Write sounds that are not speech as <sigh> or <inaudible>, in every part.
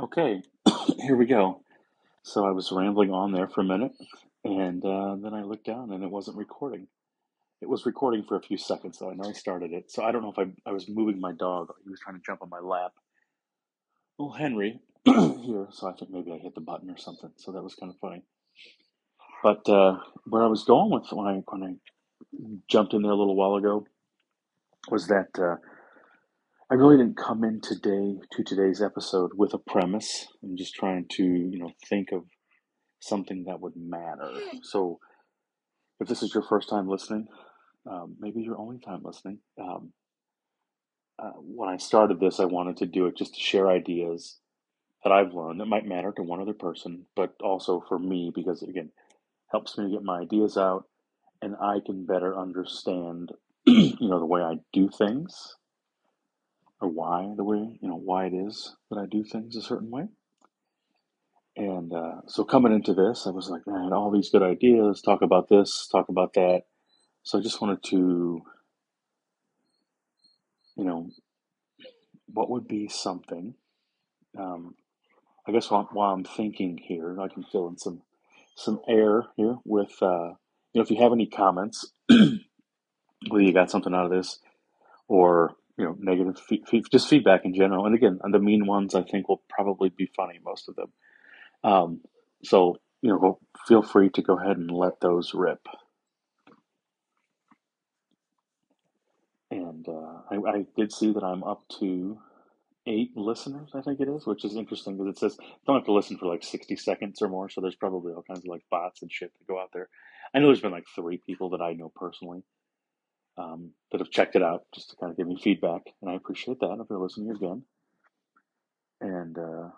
Okay, <coughs> here we go. So I was rambling on there for a minute, and uh, then I looked down and it wasn't recording. It was recording for a few seconds, though. I know I started it. So I don't know if I, I was moving my dog. He was trying to jump on my lap. Well, Henry <coughs> here, so I think maybe I hit the button or something. So that was kind of funny. But uh, where I was going with when I when I jumped in there a little while ago was that uh, I really didn't come in today to today's episode with a premise. I'm just trying to you know think of something that would matter. So if this is your first time listening, um, maybe your only time listening. Um, uh, when I started this, I wanted to do it just to share ideas that I've learned that might matter to one other person, but also for me because again, helps me get my ideas out, and I can better understand, <clears throat> you know, the way I do things, or why the way you know why it is that I do things a certain way. And uh, so coming into this, I was like, man, all these good ideas. Talk about this, talk about that. So I just wanted to, you know, what would be something? Um, I guess while, while I'm thinking here, I can fill in some some air here with, uh, you know, if you have any comments, <clears throat> whether you got something out of this or you know negative, fe- fe- just feedback in general. And again, the mean ones I think will probably be funny, most of them. Um, so you know, feel free to go ahead and let those rip. And uh, I, I did see that I'm up to eight listeners, I think it is, which is interesting because it says don't have to listen for like 60 seconds or more. So there's probably all kinds of like bots and shit that go out there. I know there's been like three people that I know personally um, that have checked it out just to kind of give me feedback. And I appreciate that if you're listening again. And, uh,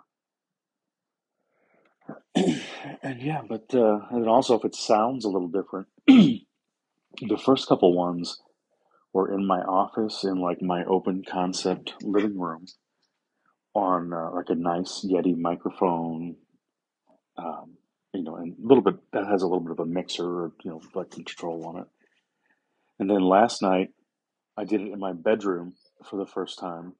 <clears throat> and yeah, but, uh, and also if it sounds a little different, <clears throat> the first couple ones were in my office in like my open concept living room on uh, like a nice Yeti microphone, um, you know, and a little bit that has a little bit of a mixer you know, like control on it. And then last night I did it in my bedroom for the first time,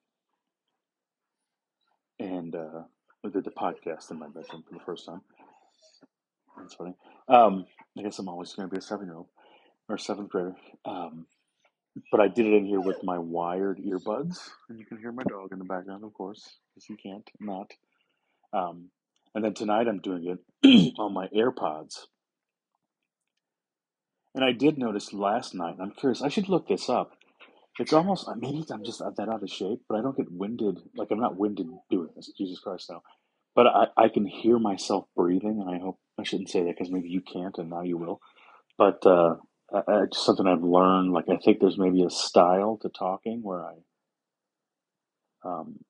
and uh, I did the podcast in my bedroom for the first time. That's funny. Um, I guess I'm always going to be a seven year old or seventh grader. Um, but I did it in here with my wired earbuds, and you can hear my dog in the background, of course, because you can't not. Um, and then tonight I'm doing it <clears throat> on my AirPods. And I did notice last night, I'm curious, I should look this up. It's almost, maybe I'm just that out of shape, but I don't get winded. Like, I'm not winded doing this, Jesus Christ, no. But I, I can hear myself breathing, and I hope I shouldn't say that because maybe you can't, and now you will. But uh, I, I, just something I've learned. Like, I think there's maybe a style to talking where I, um,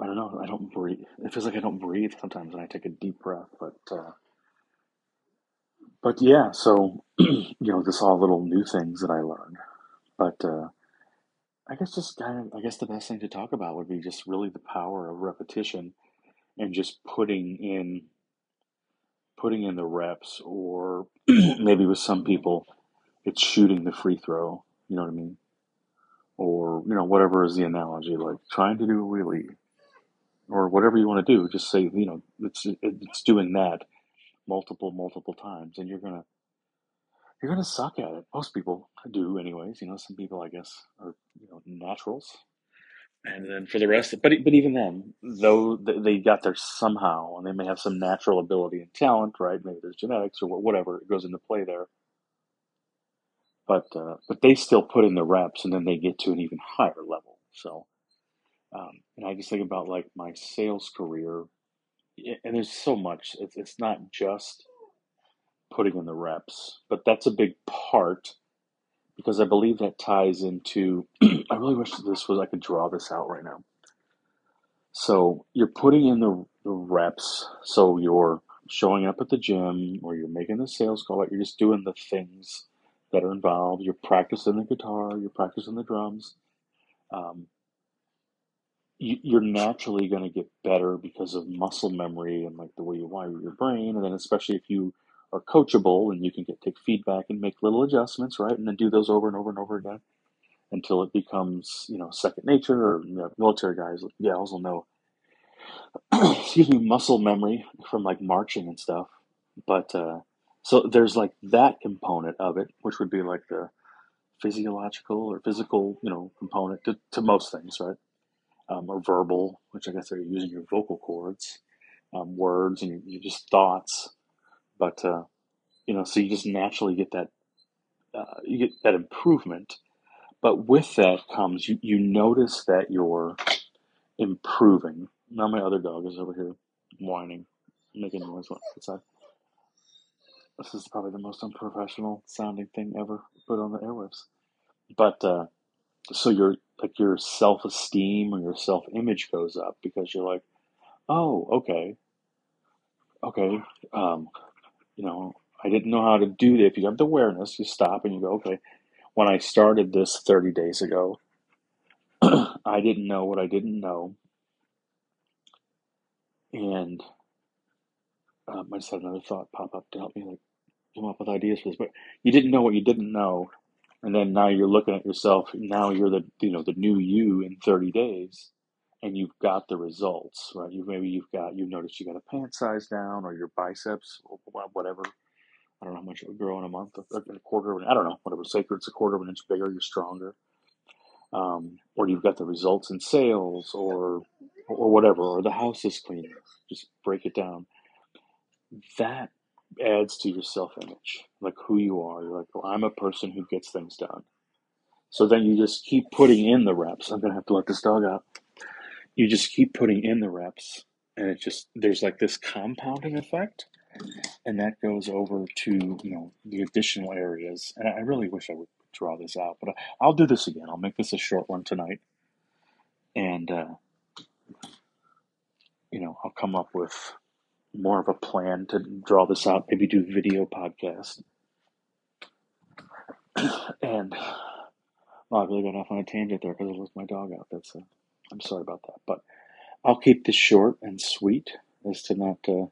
I don't know, I don't breathe. It feels like I don't breathe sometimes, and I take a deep breath. But, uh, but yeah, so <clears throat> you know, this all little new things that I learned. But uh, I guess just kind of, I guess the best thing to talk about would be just really the power of repetition and just putting in putting in the reps or <clears throat> maybe with some people it's shooting the free throw you know what i mean or you know whatever is the analogy like trying to do a wheelie or whatever you want to do just say you know it's it's doing that multiple multiple times and you're gonna you're gonna suck at it most people do anyways you know some people i guess are you know naturals and then for the rest, but but even then, though they got there somehow, and they may have some natural ability and talent, right? Maybe there's genetics or whatever it goes into play there. But uh, but they still put in the reps, and then they get to an even higher level. So, um, and I just think about like my sales career, and there's so much. It's it's not just putting in the reps, but that's a big part because I believe that ties into. <clears throat> I really wish this was I could draw this out right now. So you're putting in the, the reps. So you're showing up at the gym, or you're making the sales call. You're just doing the things that are involved. You're practicing the guitar. You're practicing the drums. Um, you, are naturally going to get better because of muscle memory and like the way you wire your brain. And then especially if you are coachable and you can get take feedback and make little adjustments, right? And then do those over and over and over again until it becomes, you know, second nature or you know, military guys, gals will know <clears throat> excuse me, muscle memory from like marching and stuff. But uh, so there's like that component of it, which would be like the physiological or physical, you know, component to, to most things, right? Um, or verbal, which I guess are using your vocal cords, um, words, and you just thoughts. But uh, you know, so you just naturally get that uh, you get that improvement. But with that comes you you notice that you're improving. Now my other dog is over here whining, making noise outside. This is probably the most unprofessional sounding thing ever put on the airwaves. But uh, so your like your self esteem or your self image goes up because you're like, oh, okay, okay, um, you know, I didn't know how to do that. If you have the awareness, you stop and you go, okay. When I started this 30 days ago, <clears throat> I didn't know what I didn't know, and um, I just had another thought pop up to help me like come up with ideas for this. But you didn't know what you didn't know, and then now you're looking at yourself. Now you're the you know the new you in 30 days, and you've got the results, right? You maybe you've got you've noticed you got a pant size down, or your biceps, whatever. I don't know how much it would grow in a month, a quarter of an. I don't know whatever. Say it's a quarter of an inch bigger, you're stronger. Um, or you've got the results in sales, or or whatever, or the house is cleaner. Just break it down. That adds to your self image, like who you are. You're like, well, I'm a person who gets things done. So then you just keep putting in the reps. I'm gonna have to let this dog out. You just keep putting in the reps, and it just there's like this compounding effect, and that goes over to you know the additional areas. And I really wish I would draw this out, but I'll do this again. I'll make this a short one tonight, and uh, you know I'll come up with more of a plan to draw this out. Maybe do video podcast. <clears throat> and well, I really got off on a tangent there because I let my dog out. That's I'm sorry about that, but I'll keep this short and sweet as to not uh,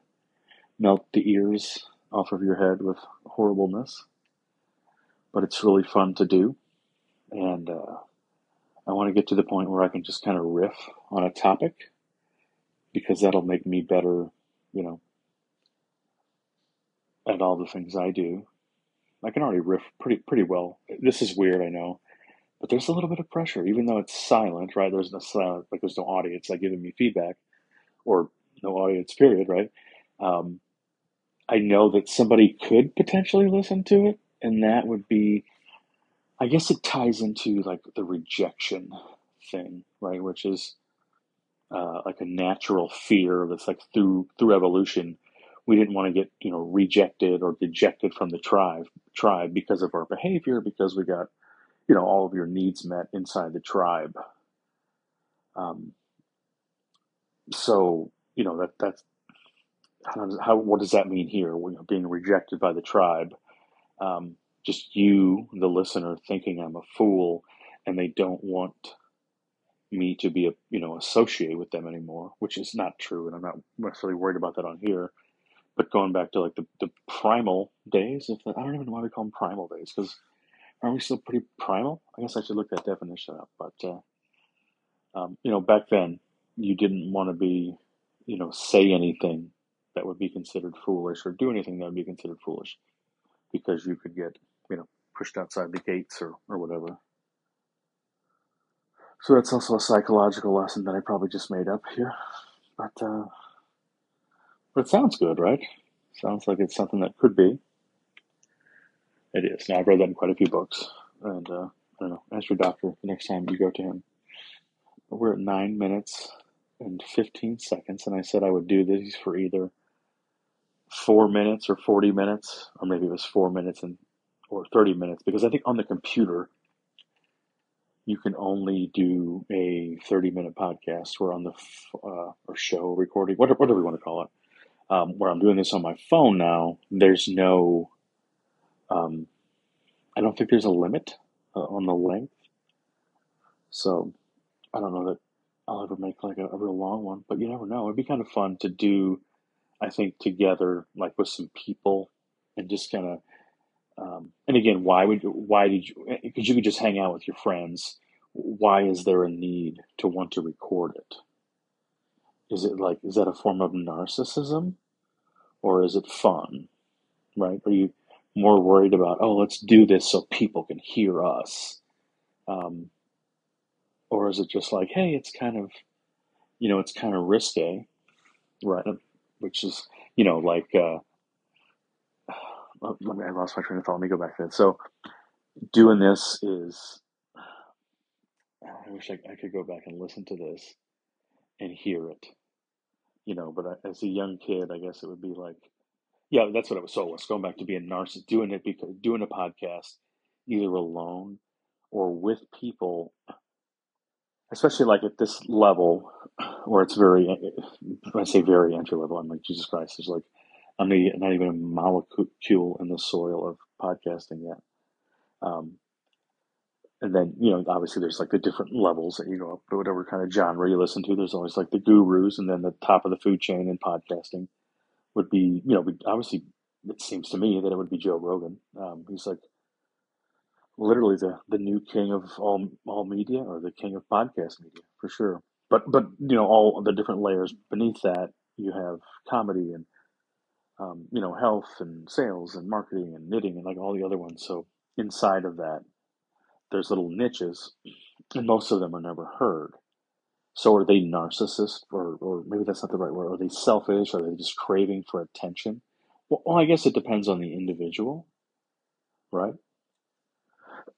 melt the ears off of your head with horribleness. But it's really fun to do, and uh, I want to get to the point where I can just kind of riff on a topic because that'll make me better, you know, at all the things I do. I can already riff pretty pretty well. This is weird, I know, but there's a little bit of pressure, even though it's silent, right? There's no silent, like there's no audience, like giving me feedback, or no audience, period, right? Um, I know that somebody could potentially listen to it, and that would be, I guess it ties into like the rejection thing, right? Which is uh, like a natural fear that's like through through evolution. We didn't want to get you know rejected or dejected from the tribe tribe because of our behavior because we got you know all of your needs met inside the tribe. Um, so you know that that's how, does, how what does that mean here? You're being rejected by the tribe, um, just you, the listener, thinking I'm a fool, and they don't want me to be a you know associate with them anymore, which is not true, and I'm not necessarily worried about that on here. But going back to like the, the primal days, if I don't even know why we call them primal days, because aren't we still pretty primal? I guess I should look that definition up. But uh, um, you know, back then you didn't want to be, you know, say anything that would be considered foolish or do anything that would be considered foolish because you could get, you know, pushed outside the gates or, or whatever. So that's also a psychological lesson that I probably just made up here. But, uh, but it sounds good, right? Sounds like it's something that could be. It is. Now, I've read that in quite a few books. And, uh, I don't know, ask your doctor the next time you go to him. We're at nine minutes and 15 seconds, and I said I would do these for either four minutes or 40 minutes, or maybe it was four minutes and or 30 minutes, because I think on the computer, you can only do a 30 minute podcast. Where on the uh, or show recording whatever, whatever you want to call it. Um, where i'm doing this on my phone now there's no um, i don't think there's a limit uh, on the length. So i don't know that i'll ever make like a, a real long one but you never know. It'd be kind of fun to do i think together like with some people and just kind of um, and again, why would why did you? Because you could just hang out with your friends. Why is there a need to want to record it? is it like is that a form of narcissism or is it fun right are you more worried about oh let's do this so people can hear us um, or is it just like hey it's kind of you know it's kind of risque right which is you know like uh, let me, I lost my train of thought. Let me go back to. So doing this is, I wish I, I could go back and listen to this and hear it, you know. But I, as a young kid, I guess it would be like, yeah, that's what it was. So it's going back to being narcissist, doing it because doing a podcast either alone or with people, especially like at this level where it's very, when I say very entry level, I'm like Jesus Christ. There's like I'm not even a molecule in the soil of podcasting yet. Um, and then you know obviously there's like the different levels that you go up to whatever kind of genre you listen to. There's always like the gurus and then the top of the food chain in podcasting would be you know obviously it seems to me that it would be joe rogan. Um, he's like literally the the new king of all all media or the king of podcast media for sure. But but you know all the different layers beneath that you have comedy and um, you know health and sales and marketing and knitting and like all the other ones so inside of that there's little niches, and most of them are never heard. So are they narcissist, or, or maybe that's not the right word? Are they selfish? Are they just craving for attention? Well, well I guess it depends on the individual, right?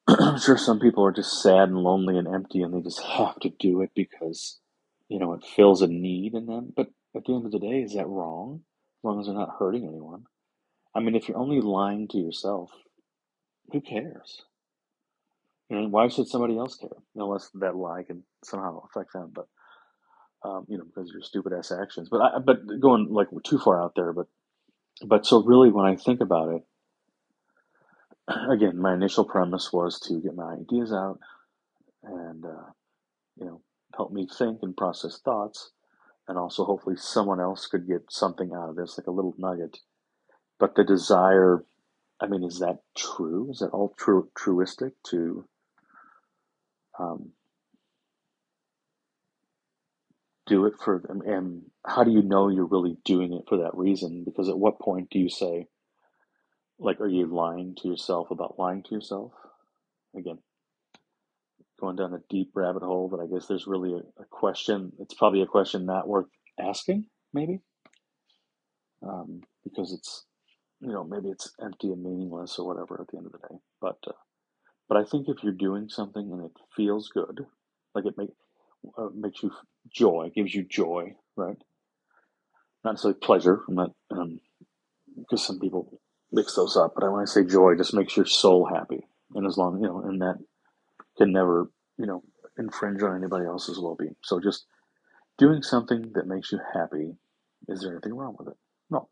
I'm <clears throat> sure some people are just sad and lonely and empty, and they just have to do it because, you know, it fills a need in them. But at the end of the day, is that wrong? As long as they're not hurting anyone. I mean, if you're only lying to yourself, who cares? And why should somebody else care? Unless that lie can somehow affect them, but um, you know, because of your stupid ass actions. But I, but going like too far out there. But but so really, when I think about it, <clears throat> again, my initial premise was to get my ideas out and uh, you know help me think and process thoughts, and also hopefully someone else could get something out of this, like a little nugget. But the desire, I mean, is that true? Is that all true truistic to um, do it for them and how do you know you're really doing it for that reason because at what point do you say like are you lying to yourself about lying to yourself again going down a deep rabbit hole but i guess there's really a, a question it's probably a question not worth asking maybe um, because it's you know maybe it's empty and meaningless or whatever at the end of the day but uh, but I think if you're doing something and it feels good, like it make, uh, makes you joy, gives you joy, right? Not necessarily pleasure. I'm not, um, because some people mix those up. But I say joy, just makes your soul happy, and as long you know, and that can never, you know, infringe on anybody else's well-being. So just doing something that makes you happy. Is there anything wrong with it? No.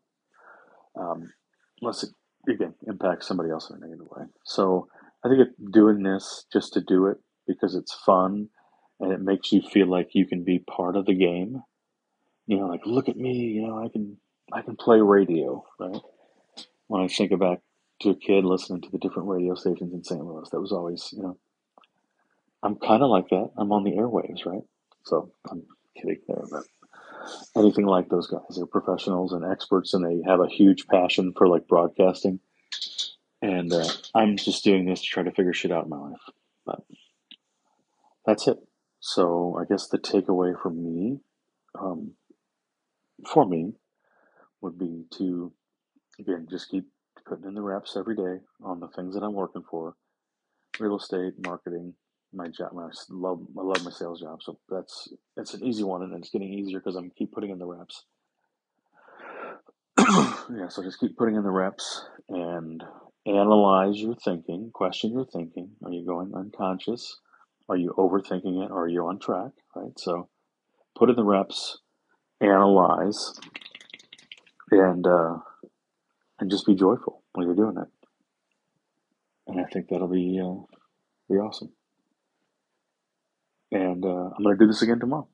Um, unless it again impacts somebody else in a negative way. So I think doing this just to do it because it's fun and it makes you feel like you can be part of the game. You know, like look at me, you know, I can I can play radio, right? When I think back to a kid listening to the different radio stations in St. Louis, that was always, you know, I'm kind of like that. I'm on the airwaves, right? So I'm kidding there, but anything like those guys, they're professionals and experts, and they have a huge passion for like broadcasting and uh, I'm just doing this to try to figure shit out in my life. But that's it. So I guess the takeaway for me, um, for me, would be to again just keep putting in the reps every day on the things that I'm working for, real estate, marketing, my job. I love I love my sales job, so that's it's an easy one, and it's getting easier because I'm keep putting in the reps. <clears throat> yeah, so just keep putting in the reps and analyze your thinking, question your thinking. Are you going unconscious? Are you overthinking it? Or are you on track? Right. So put in the reps, analyze, and uh, and just be joyful when you're doing it. And I think that'll be uh, be awesome. And uh, I'm going to do this again tomorrow.